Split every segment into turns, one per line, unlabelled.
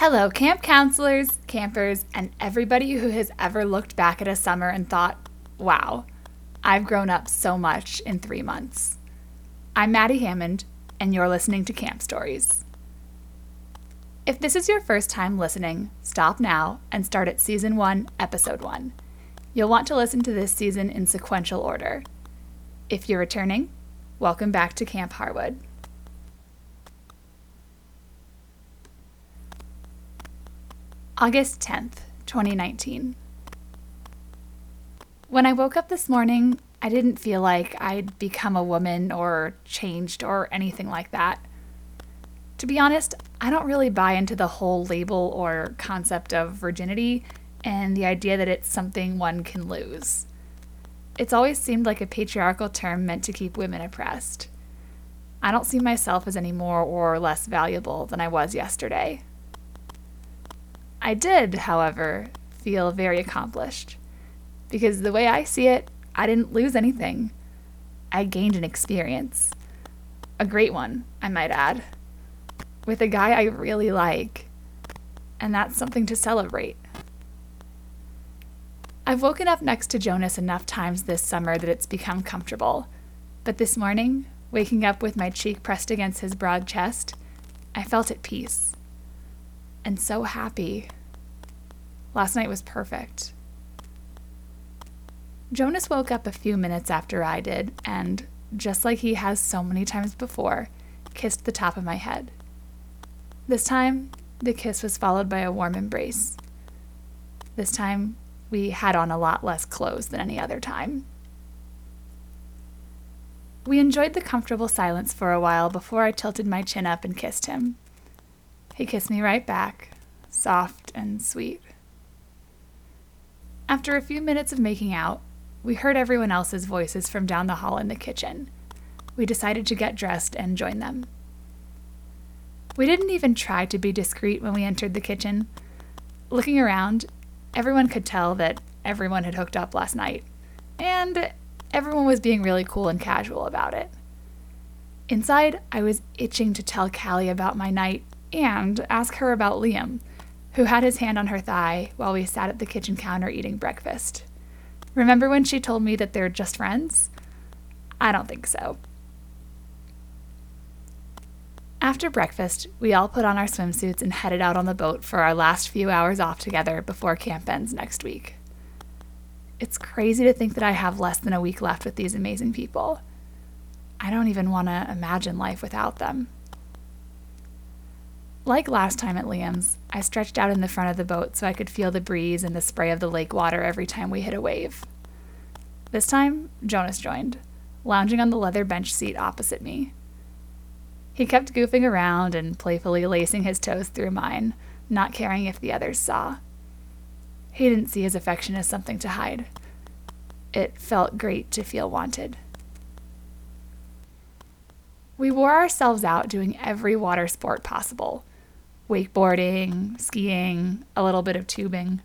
Hello, camp counselors, campers, and everybody who has ever looked back at a summer and thought, wow, I've grown up so much in three months. I'm Maddie Hammond, and you're listening to Camp Stories. If this is your first time listening, stop now and start at Season 1, Episode 1. You'll want to listen to this season in sequential order. If you're returning, welcome back to Camp Harwood. August 10th, 2019. When I woke up this morning, I didn't feel like I'd become a woman or changed or anything like that. To be honest, I don't really buy into the whole label or concept of virginity and the idea that it's something one can lose. It's always seemed like a patriarchal term meant to keep women oppressed. I don't see myself as any more or less valuable than I was yesterday. I did, however, feel very accomplished. Because the way I see it, I didn't lose anything. I gained an experience. A great one, I might add. With a guy I really like. And that's something to celebrate. I've woken up next to Jonas enough times this summer that it's become comfortable. But this morning, waking up with my cheek pressed against his broad chest, I felt at peace and so happy. Last night was perfect. Jonas woke up a few minutes after I did, and, just like he has so many times before, kissed the top of my head. This time, the kiss was followed by a warm embrace. This time, we had on a lot less clothes than any other time. We enjoyed the comfortable silence for a while before I tilted my chin up and kissed him. He kissed me right back, soft and sweet. After a few minutes of making out, we heard everyone else's voices from down the hall in the kitchen. We decided to get dressed and join them. We didn't even try to be discreet when we entered the kitchen. Looking around, everyone could tell that everyone had hooked up last night, and everyone was being really cool and casual about it. Inside, I was itching to tell Callie about my night and ask her about Liam, who had his hand on her thigh while we sat at the kitchen counter eating breakfast. Remember when she told me that they're just friends? I don't think so. After breakfast, we all put on our swimsuits and headed out on the boat for our last few hours off together before camp ends next week. It's crazy to think that I have less than a week left with these amazing people. I don't even want to imagine life without them. Like last time at Liam's, I stretched out in the front of the boat so I could feel the breeze and the spray of the lake water every time we hit a wave. This time, Jonas joined, lounging on the leather bench seat opposite me. He kept goofing around and playfully lacing his toes through mine, not caring if the others saw. He didn't see his affection as something to hide. It felt great to feel wanted. We wore ourselves out doing every water sport possible wakeboarding, skiing, a little bit of tubing.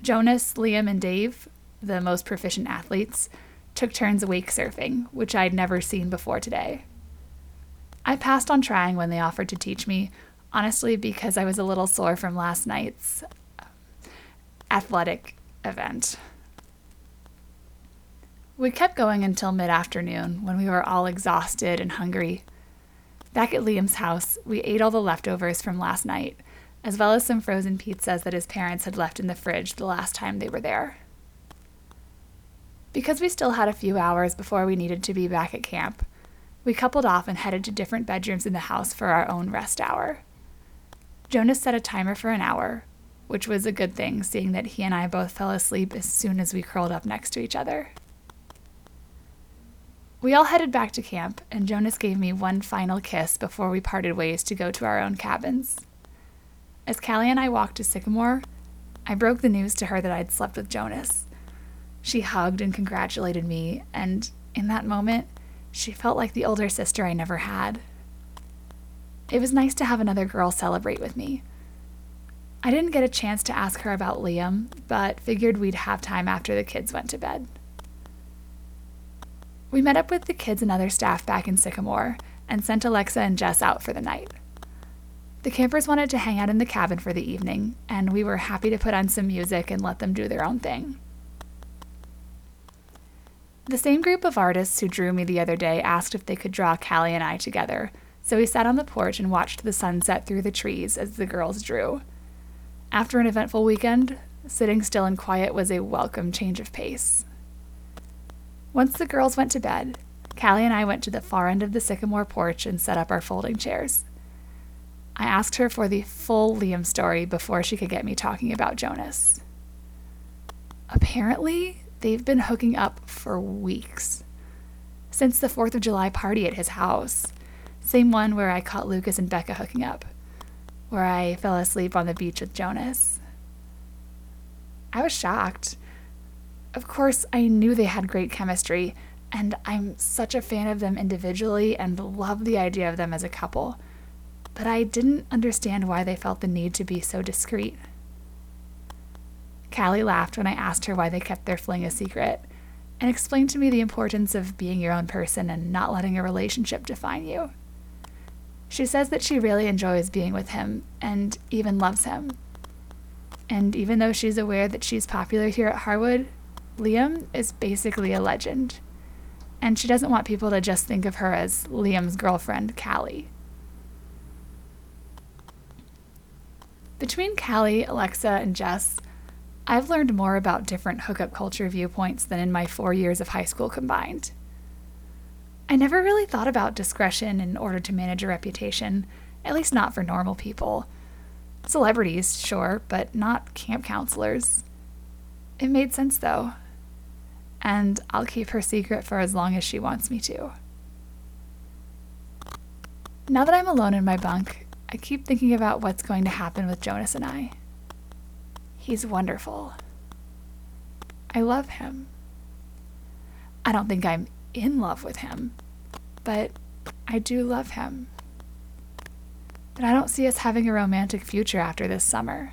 Jonas, Liam, and Dave, the most proficient athletes, took turns wake surfing, which I'd never seen before today. I passed on trying when they offered to teach me, honestly, because I was a little sore from last night's um, athletic event. We kept going until mid afternoon when we were all exhausted and hungry. Back at Liam's house, we ate all the leftovers from last night, as well as some frozen pizzas that his parents had left in the fridge the last time they were there. Because we still had a few hours before we needed to be back at camp, we coupled off and headed to different bedrooms in the house for our own rest hour. Jonas set a timer for an hour, which was a good thing, seeing that he and I both fell asleep as soon as we curled up next to each other. We all headed back to camp, and Jonas gave me one final kiss before we parted ways to go to our own cabins. As Callie and I walked to Sycamore, I broke the news to her that I'd slept with Jonas. She hugged and congratulated me, and in that moment, she felt like the older sister I never had. It was nice to have another girl celebrate with me. I didn't get a chance to ask her about Liam, but figured we'd have time after the kids went to bed. We met up with the kids and other staff back in Sycamore and sent Alexa and Jess out for the night. The campers wanted to hang out in the cabin for the evening, and we were happy to put on some music and let them do their own thing. The same group of artists who drew me the other day asked if they could draw Callie and I together, so we sat on the porch and watched the sunset through the trees as the girls drew. After an eventful weekend, sitting still and quiet was a welcome change of pace. Once the girls went to bed, Callie and I went to the far end of the sycamore porch and set up our folding chairs. I asked her for the full Liam story before she could get me talking about Jonas. Apparently, they've been hooking up for weeks. Since the 4th of July party at his house. Same one where I caught Lucas and Becca hooking up, where I fell asleep on the beach with Jonas. I was shocked. Of course, I knew they had great chemistry, and I'm such a fan of them individually and love the idea of them as a couple. But I didn't understand why they felt the need to be so discreet. Callie laughed when I asked her why they kept their fling a secret and explained to me the importance of being your own person and not letting a relationship define you. She says that she really enjoys being with him and even loves him. And even though she's aware that she's popular here at Harwood, Liam is basically a legend. And she doesn't want people to just think of her as Liam's girlfriend, Callie. Between Callie, Alexa, and Jess, I've learned more about different hookup culture viewpoints than in my four years of high school combined. I never really thought about discretion in order to manage a reputation, at least not for normal people. Celebrities, sure, but not camp counselors. It made sense though. And I'll keep her secret for as long as she wants me to. Now that I'm alone in my bunk, I keep thinking about what's going to happen with Jonas and I. He's wonderful. I love him. I don't think I'm in love with him, but I do love him. But I don't see us having a romantic future after this summer.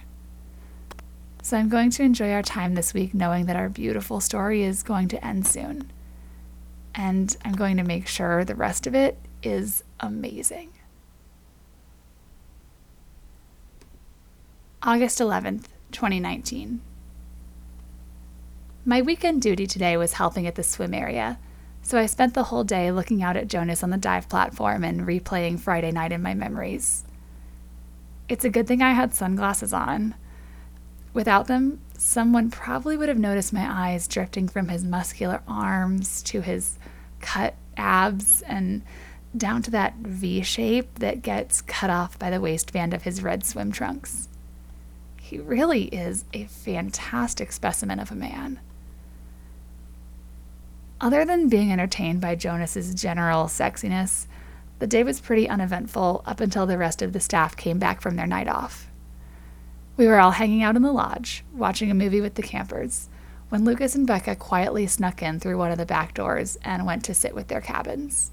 So I'm going to enjoy our time this week knowing that our beautiful story is going to end soon. And I'm going to make sure the rest of it is amazing. August 11th, 2019. My weekend duty today was helping at the swim area, so I spent the whole day looking out at Jonas on the dive platform and replaying Friday night in my memories. It's a good thing I had sunglasses on. Without them, someone probably would have noticed my eyes drifting from his muscular arms to his cut abs and down to that V shape that gets cut off by the waistband of his red swim trunks. He really is a fantastic specimen of a man. Other than being entertained by Jonas's general sexiness, the day was pretty uneventful up until the rest of the staff came back from their night off. We were all hanging out in the lodge, watching a movie with the campers, when Lucas and Becca quietly snuck in through one of the back doors and went to sit with their cabins.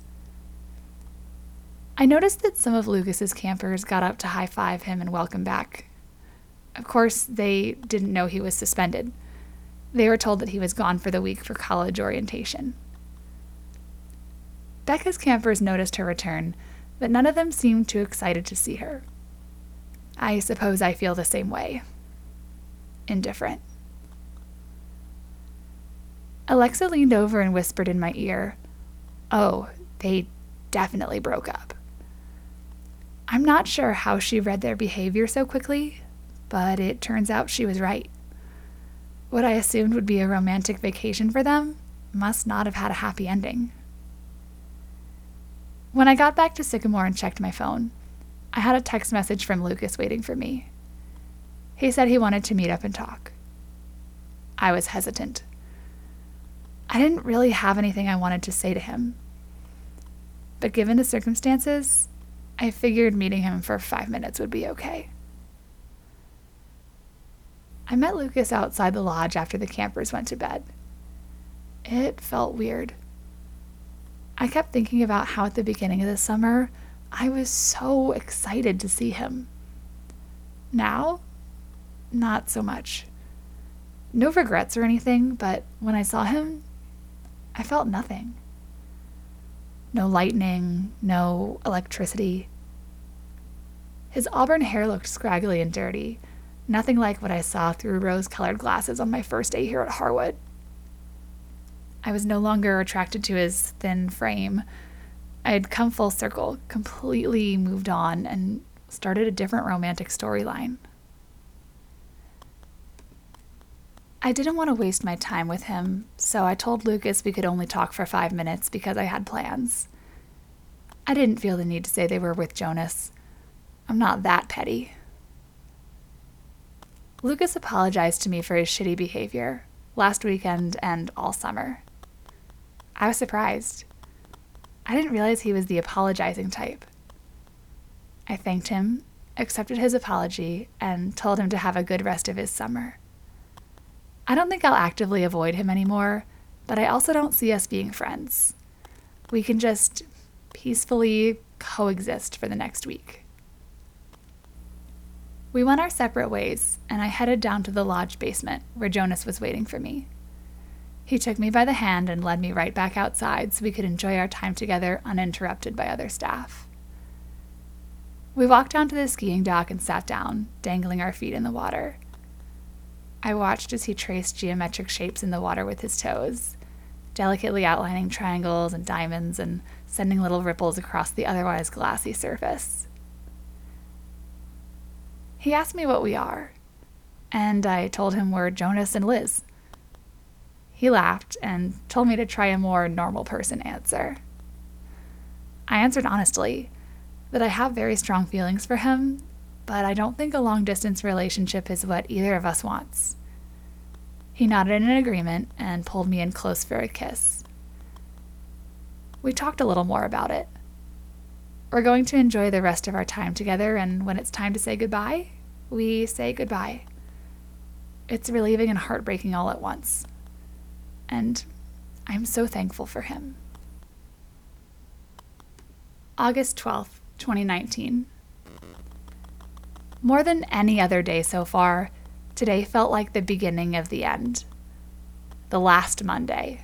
I noticed that some of Lucas's campers got up to high five him and welcome back, of course, they didn't know he was suspended. They were told that he was gone for the week for college orientation. Becca's campers noticed her return, but none of them seemed too excited to see her. I suppose I feel the same way. Indifferent. Alexa leaned over and whispered in my ear, Oh, they definitely broke up. I'm not sure how she read their behavior so quickly, but it turns out she was right. What I assumed would be a romantic vacation for them must not have had a happy ending. When I got back to Sycamore and checked my phone, I had a text message from Lucas waiting for me. He said he wanted to meet up and talk. I was hesitant. I didn't really have anything I wanted to say to him. But given the circumstances, I figured meeting him for five minutes would be okay. I met Lucas outside the lodge after the campers went to bed. It felt weird. I kept thinking about how at the beginning of the summer I was so excited to see him. Now, not so much. No regrets or anything, but when I saw him, I felt nothing. No lightning, no electricity. His auburn hair looked scraggly and dirty, nothing like what I saw through rose colored glasses on my first day here at Harwood. I was no longer attracted to his thin frame. I had come full circle, completely moved on, and started a different romantic storyline. I didn't want to waste my time with him, so I told Lucas we could only talk for five minutes because I had plans. I didn't feel the need to say they were with Jonas. I'm not that petty. Lucas apologized to me for his shitty behavior last weekend and all summer. I was surprised. I didn't realize he was the apologizing type. I thanked him, accepted his apology, and told him to have a good rest of his summer. I don't think I'll actively avoid him anymore, but I also don't see us being friends. We can just peacefully coexist for the next week. We went our separate ways, and I headed down to the lodge basement where Jonas was waiting for me. He took me by the hand and led me right back outside so we could enjoy our time together uninterrupted by other staff. We walked down to the skiing dock and sat down, dangling our feet in the water. I watched as he traced geometric shapes in the water with his toes, delicately outlining triangles and diamonds and sending little ripples across the otherwise glassy surface. He asked me what we are, and I told him we're Jonas and Liz. He laughed and told me to try a more normal person answer. I answered honestly that I have very strong feelings for him but I don't think a long distance relationship is what either of us wants. He nodded in agreement and pulled me in close for a kiss. We talked a little more about it. We're going to enjoy the rest of our time together, and when it's time to say goodbye, we say goodbye. It's relieving and heartbreaking all at once. And I'm so thankful for him. August 12th, 2019. More than any other day so far, today felt like the beginning of the end. The last Monday.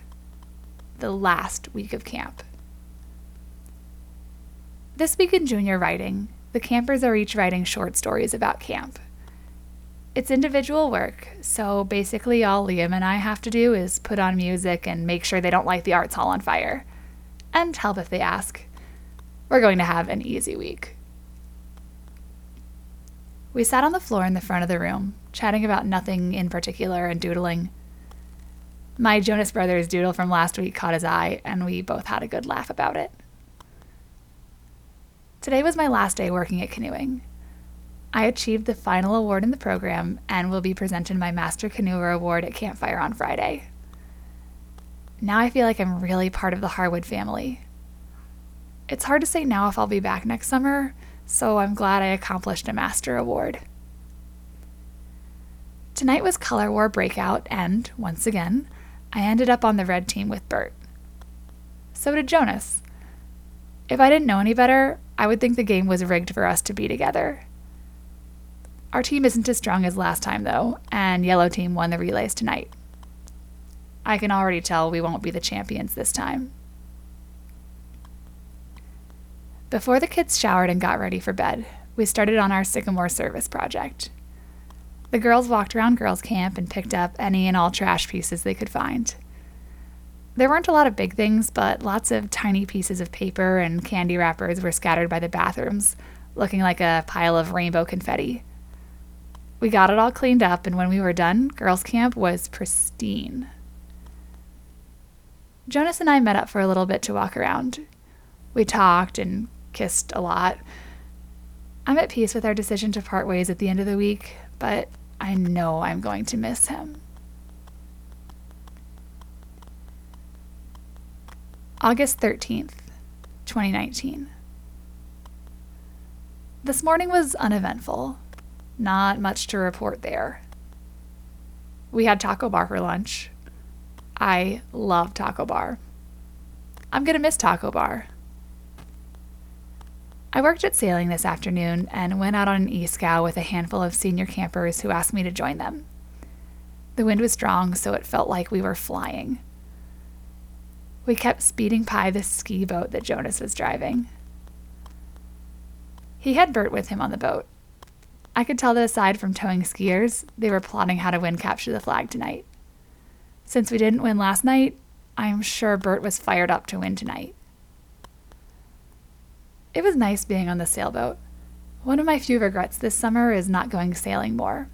The last week of camp. This week in junior writing, the campers are each writing short stories about camp. It's individual work, so basically all Liam and I have to do is put on music and make sure they don't light the arts hall on fire. And help if they ask. We're going to have an easy week. We sat on the floor in the front of the room, chatting about nothing in particular and doodling. My Jonas Brothers doodle from last week caught his eye, and we both had a good laugh about it. Today was my last day working at canoeing. I achieved the final award in the program and will be presented my Master Canoeer Award at Campfire on Friday. Now I feel like I'm really part of the Harwood family. It's hard to say now if I'll be back next summer, so I'm glad I accomplished a Master Award. Tonight was Color War Breakout, and, once again, I ended up on the red team with Bert. So did Jonas. If I didn't know any better, I would think the game was rigged for us to be together. Our team isn't as strong as last time, though, and Yellow Team won the relays tonight. I can already tell we won't be the champions this time. Before the kids showered and got ready for bed, we started on our Sycamore service project. The girls walked around girls' camp and picked up any and all trash pieces they could find. There weren't a lot of big things, but lots of tiny pieces of paper and candy wrappers were scattered by the bathrooms, looking like a pile of rainbow confetti. We got it all cleaned up, and when we were done, girls' camp was pristine. Jonas and I met up for a little bit to walk around. We talked and kissed a lot. I'm at peace with our decision to part ways at the end of the week, but I know I'm going to miss him. August 13th, 2019. This morning was uneventful. Not much to report there. We had taco bar for lunch. I love taco bar. I'm going to miss taco bar. I worked at sailing this afternoon and went out on an e-scow with a handful of senior campers who asked me to join them. The wind was strong, so it felt like we were flying. We kept speeding by the ski boat that Jonas was driving. He had Bert with him on the boat. I could tell that aside from towing skiers, they were plotting how to win capture the flag tonight. Since we didn't win last night, I'm sure Bert was fired up to win tonight. It was nice being on the sailboat. One of my few regrets this summer is not going sailing more.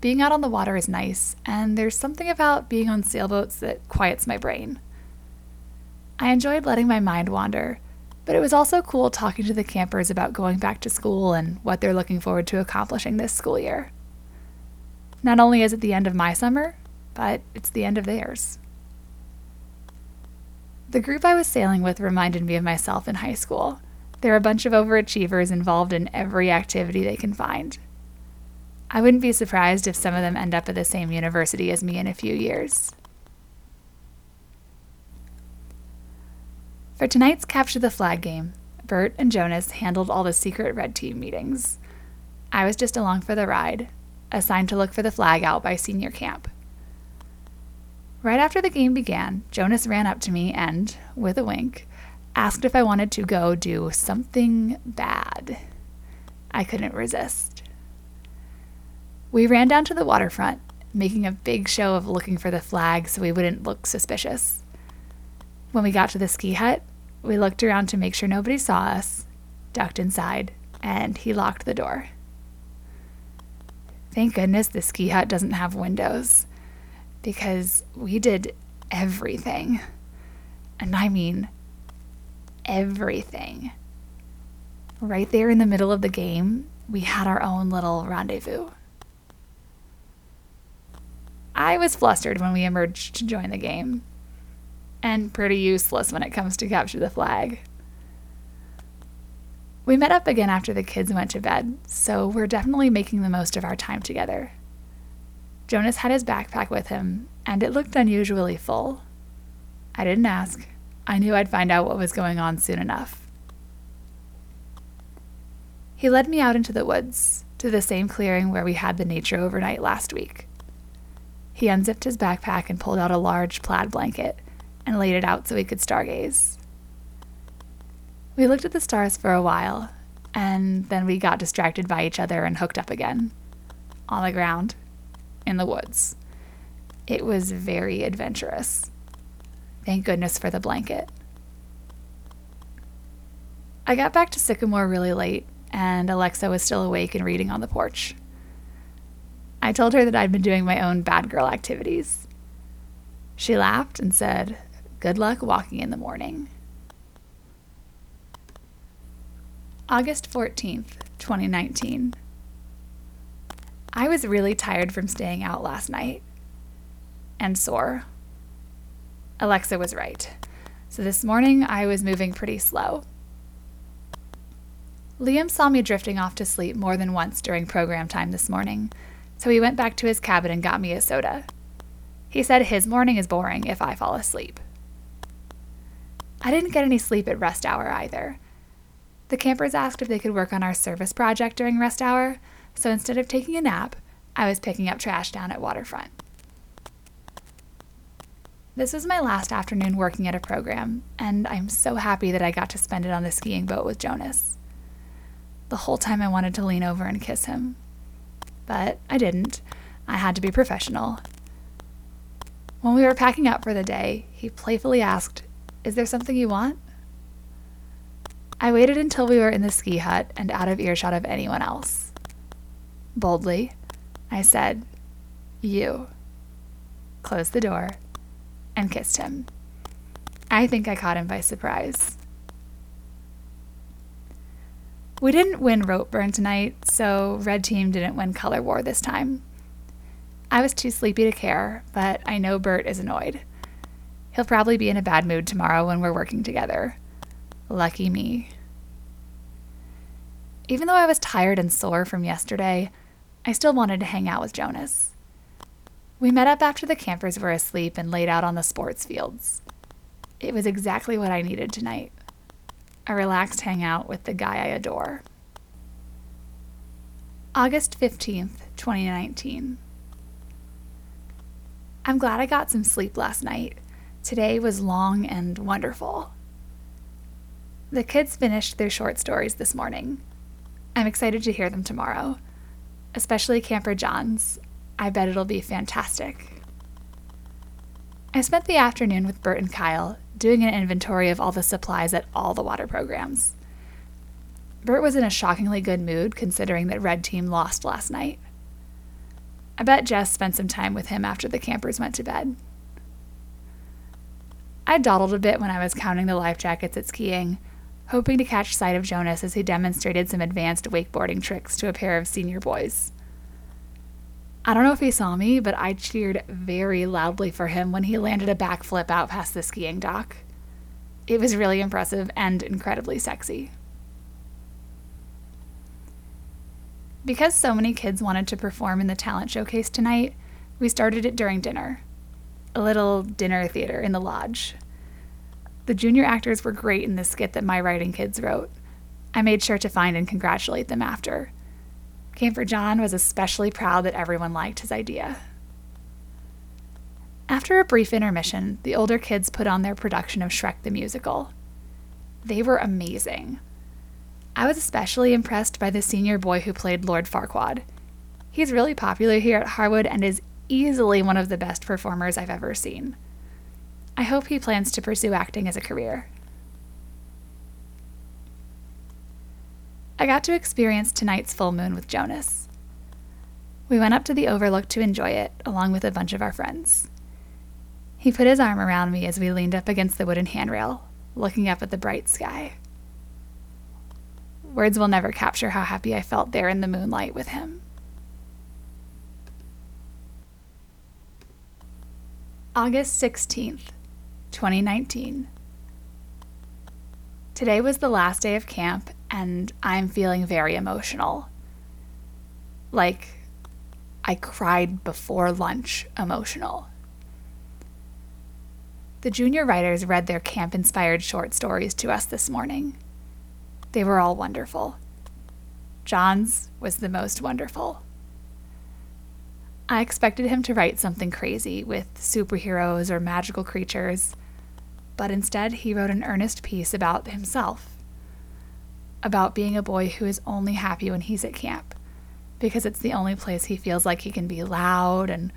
Being out on the water is nice, and there's something about being on sailboats that quiets my brain. I enjoyed letting my mind wander, but it was also cool talking to the campers about going back to school and what they're looking forward to accomplishing this school year. Not only is it the end of my summer, but it's the end of theirs. The group I was sailing with reminded me of myself in high school. They're a bunch of overachievers involved in every activity they can find. I wouldn't be surprised if some of them end up at the same university as me in a few years. For tonight's Capture the Flag game, Bert and Jonas handled all the secret red team meetings. I was just along for the ride, assigned to look for the flag out by senior camp. Right after the game began, Jonas ran up to me and, with a wink, asked if I wanted to go do something bad. I couldn't resist. We ran down to the waterfront, making a big show of looking for the flag so we wouldn't look suspicious. When we got to the ski hut, we looked around to make sure nobody saw us, ducked inside, and he locked the door. Thank goodness the ski hut doesn't have windows because we did everything. And I mean everything. Right there in the middle of the game, we had our own little rendezvous. I was flustered when we emerged to join the game, and pretty useless when it comes to capture the flag. We met up again after the kids went to bed, so we're definitely making the most of our time together. Jonas had his backpack with him, and it looked unusually full. I didn't ask. I knew I'd find out what was going on soon enough. He led me out into the woods, to the same clearing where we had the nature overnight last week. He unzipped his backpack and pulled out a large plaid blanket and laid it out so we could stargaze. We looked at the stars for a while, and then we got distracted by each other and hooked up again. On the ground, in the woods. It was very adventurous. Thank goodness for the blanket. I got back to Sycamore really late, and Alexa was still awake and reading on the porch. I told her that I'd been doing my own bad girl activities. She laughed and said, Good luck walking in the morning. August 14th, 2019. I was really tired from staying out last night and sore. Alexa was right. So this morning I was moving pretty slow. Liam saw me drifting off to sleep more than once during program time this morning, so he went back to his cabin and got me a soda. He said his morning is boring if I fall asleep. I didn't get any sleep at rest hour either. The campers asked if they could work on our service project during rest hour, so instead of taking a nap, I was picking up trash down at Waterfront. This was my last afternoon working at a program, and I'm so happy that I got to spend it on the skiing boat with Jonas. The whole time I wanted to lean over and kiss him. But I didn't. I had to be professional. When we were packing up for the day, he playfully asked, Is there something you want? I waited until we were in the ski hut and out of earshot of anyone else. Boldly, I said, You. Closed the door and kissed him. I think I caught him by surprise. We didn't win rope burn tonight, so Red Team didn't win color war this time. I was too sleepy to care, but I know Bert is annoyed. He'll probably be in a bad mood tomorrow when we're working together. Lucky me. Even though I was tired and sore from yesterday, I still wanted to hang out with Jonas. We met up after the campers were asleep and laid out on the sports fields. It was exactly what I needed tonight a relaxed hangout with the guy I adore. August 15th, 2019. I'm glad I got some sleep last night. Today was long and wonderful. The kids finished their short stories this morning. I'm excited to hear them tomorrow, especially Camper John's. I bet it'll be fantastic. I spent the afternoon with Bert and Kyle doing an inventory of all the supplies at all the water programs. Bert was in a shockingly good mood considering that Red Team lost last night. I bet Jess spent some time with him after the campers went to bed. I dawdled a bit when I was counting the life jackets at skiing, hoping to catch sight of Jonas as he demonstrated some advanced wakeboarding tricks to a pair of senior boys. I don't know if he saw me, but I cheered very loudly for him when he landed a backflip out past the skiing dock. It was really impressive and incredibly sexy. Because so many kids wanted to perform in the talent showcase tonight, we started it during dinner. A little dinner theater in the lodge. The junior actors were great in the skit that my writing kids wrote. I made sure to find and congratulate them after. Camper John was especially proud that everyone liked his idea. After a brief intermission, the older kids put on their production of Shrek the Musical. They were amazing. I was especially impressed by the senior boy who played Lord Farquaad. He's really popular here at Harwood and is easily one of the best performers I've ever seen. I hope he plans to pursue acting as a career. I got to experience tonight's full moon with Jonas. We went up to the overlook to enjoy it, along with a bunch of our friends. He put his arm around me as we leaned up against the wooden handrail, looking up at the bright sky. Words will never capture how happy I felt there in the moonlight with him. August 16th, 2019. Today was the last day of camp, and I'm feeling very emotional. Like, I cried before lunch emotional. The junior writers read their camp inspired short stories to us this morning. They were all wonderful. John's was the most wonderful. I expected him to write something crazy with superheroes or magical creatures but instead he wrote an earnest piece about himself, about being a boy who is only happy when he's at camp, because it's the only place he feels like he can be loud and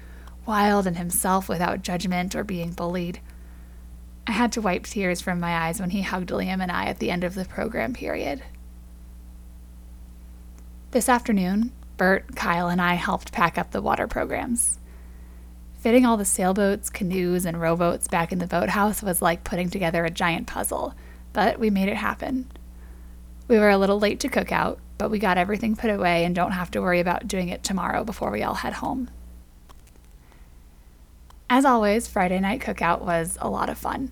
wild and himself without judgment or being bullied. I had to wipe tears from my eyes when he hugged Liam and I at the end of the program period. This afternoon, Bert, Kyle, and I helped pack up the water programs. Fitting all the sailboats, canoes, and rowboats back in the boathouse was like putting together a giant puzzle, but we made it happen. We were a little late to cookout, but we got everything put away and don't have to worry about doing it tomorrow before we all head home. As always, Friday night cookout was a lot of fun.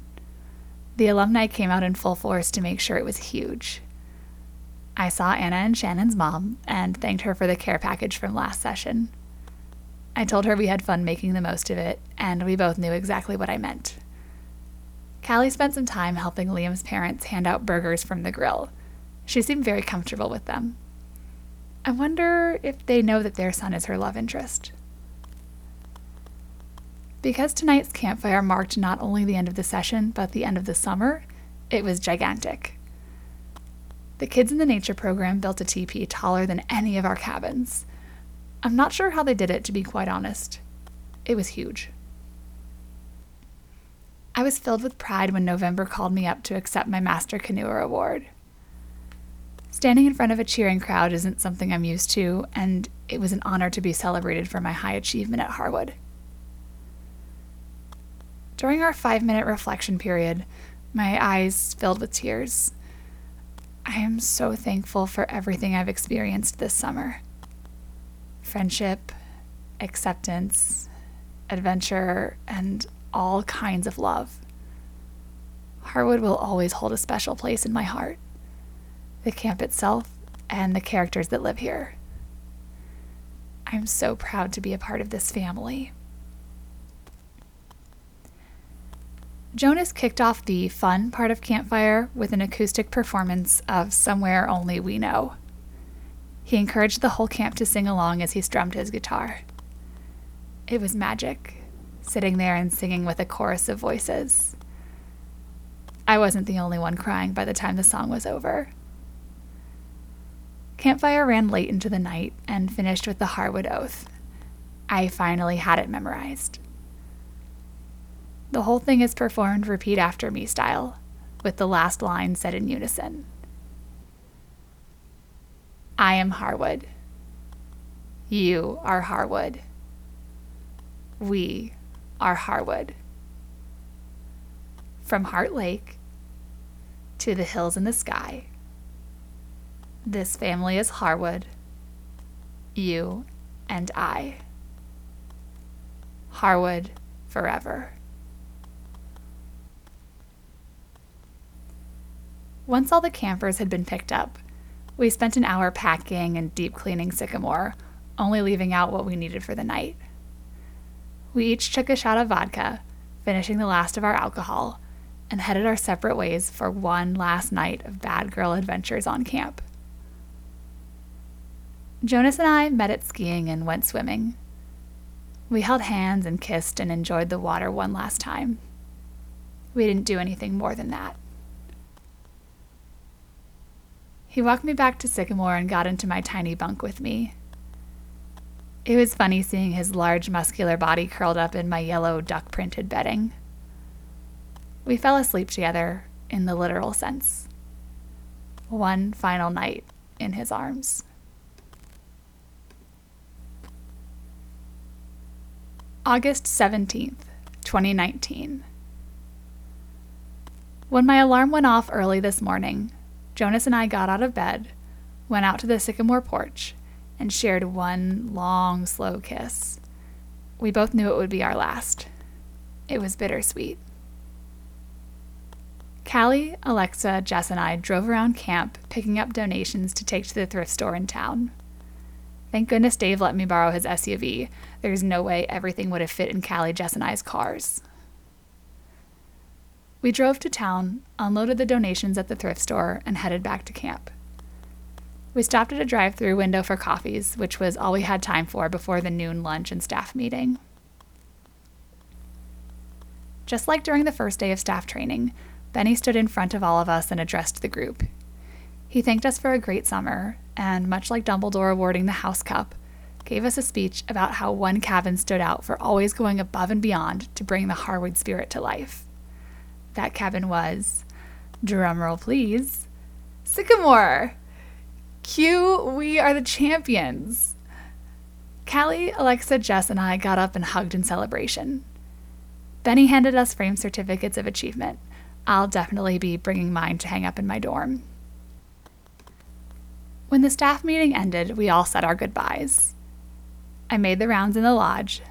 The alumni came out in full force to make sure it was huge. I saw Anna and Shannon's mom and thanked her for the care package from last session. I told her we had fun making the most of it, and we both knew exactly what I meant. Callie spent some time helping Liam's parents hand out burgers from the grill. She seemed very comfortable with them. I wonder if they know that their son is her love interest. Because tonight's campfire marked not only the end of the session, but the end of the summer, it was gigantic. The kids in the nature program built a teepee taller than any of our cabins. I'm not sure how they did it, to be quite honest. It was huge. I was filled with pride when November called me up to accept my Master Canoer Award. Standing in front of a cheering crowd isn't something I'm used to, and it was an honor to be celebrated for my high achievement at Harwood. During our five minute reflection period, my eyes filled with tears. I am so thankful for everything I've experienced this summer friendship, acceptance, adventure, and all kinds of love. Harwood will always hold a special place in my heart. The camp itself and the characters that live here. I'm so proud to be a part of this family. Jonas kicked off the fun part of Campfire with an acoustic performance of Somewhere Only We Know. He encouraged the whole camp to sing along as he strummed his guitar. It was magic, sitting there and singing with a chorus of voices. I wasn't the only one crying by the time the song was over. Campfire ran late into the night and finished with the Harwood Oath. I finally had it memorized. The whole thing is performed repeat after me style, with the last line said in unison. I am Harwood. You are Harwood. We are Harwood. From Heart Lake to the hills in the sky, this family is Harwood, you and I. Harwood forever. Once all the campers had been picked up, we spent an hour packing and deep cleaning Sycamore, only leaving out what we needed for the night. We each took a shot of vodka, finishing the last of our alcohol, and headed our separate ways for one last night of bad girl adventures on camp. Jonas and I met at skiing and went swimming. We held hands and kissed and enjoyed the water one last time. We didn't do anything more than that. He walked me back to Sycamore and got into my tiny bunk with me. It was funny seeing his large, muscular body curled up in my yellow, duck printed bedding. We fell asleep together in the literal sense. One final night in his arms. August 17th, 2019. When my alarm went off early this morning, Jonas and I got out of bed, went out to the sycamore porch, and shared one long, slow kiss. We both knew it would be our last. It was bittersweet. Callie, Alexa, Jess, and I drove around camp picking up donations to take to the thrift store in town. Thank goodness Dave let me borrow his SUV. There's no way everything would have fit in Callie, Jess, and I's cars. We drove to town, unloaded the donations at the thrift store, and headed back to camp. We stopped at a drive through window for coffees, which was all we had time for before the noon lunch and staff meeting. Just like during the first day of staff training, Benny stood in front of all of us and addressed the group. He thanked us for a great summer, and much like Dumbledore awarding the House Cup, gave us a speech about how one cabin stood out for always going above and beyond to bring the Harwood spirit to life that cabin was, drumroll please, Sycamore. Cue, we are the champions. Callie, Alexa, Jess, and I got up and hugged in celebration. Benny handed us framed certificates of achievement. I'll definitely be bringing mine to hang up in my dorm. When the staff meeting ended, we all said our goodbyes. I made the rounds in the lodge,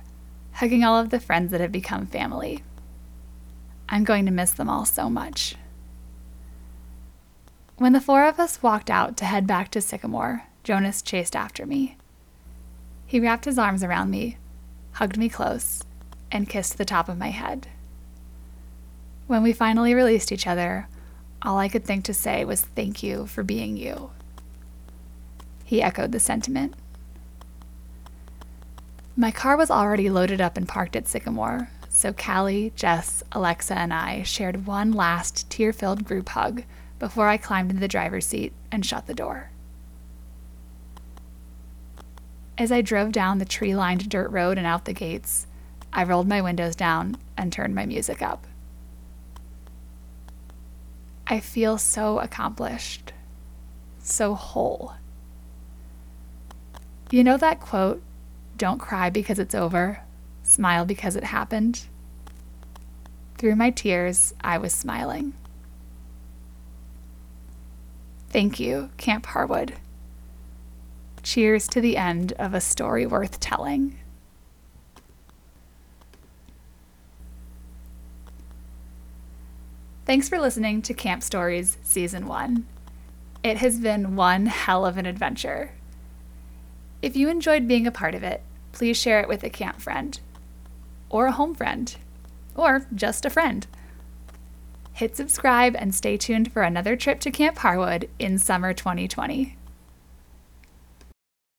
hugging all of the friends that have become family. I'm going to miss them all so much. When the four of us walked out to head back to Sycamore, Jonas chased after me. He wrapped his arms around me, hugged me close, and kissed the top of my head. When we finally released each other, all I could think to say was thank you for being you. He echoed the sentiment. My car was already loaded up and parked at Sycamore, so Callie, Jess, Alexa, and I shared one last tear filled group hug before I climbed into the driver's seat and shut the door. As I drove down the tree lined dirt road and out the gates, I rolled my windows down and turned my music up. I feel so accomplished, so whole. You know that quote, don't cry because it's over? Smile because it happened. Through my tears, I was smiling. Thank you, Camp Harwood. Cheers to the end of a story worth telling. Thanks for listening to Camp Stories Season 1. It has been one hell of an adventure. If you enjoyed being a part of it, please share it with a camp friend or a home friend, or just a friend. Hit subscribe and stay tuned for another trip to Camp Harwood in summer 2020.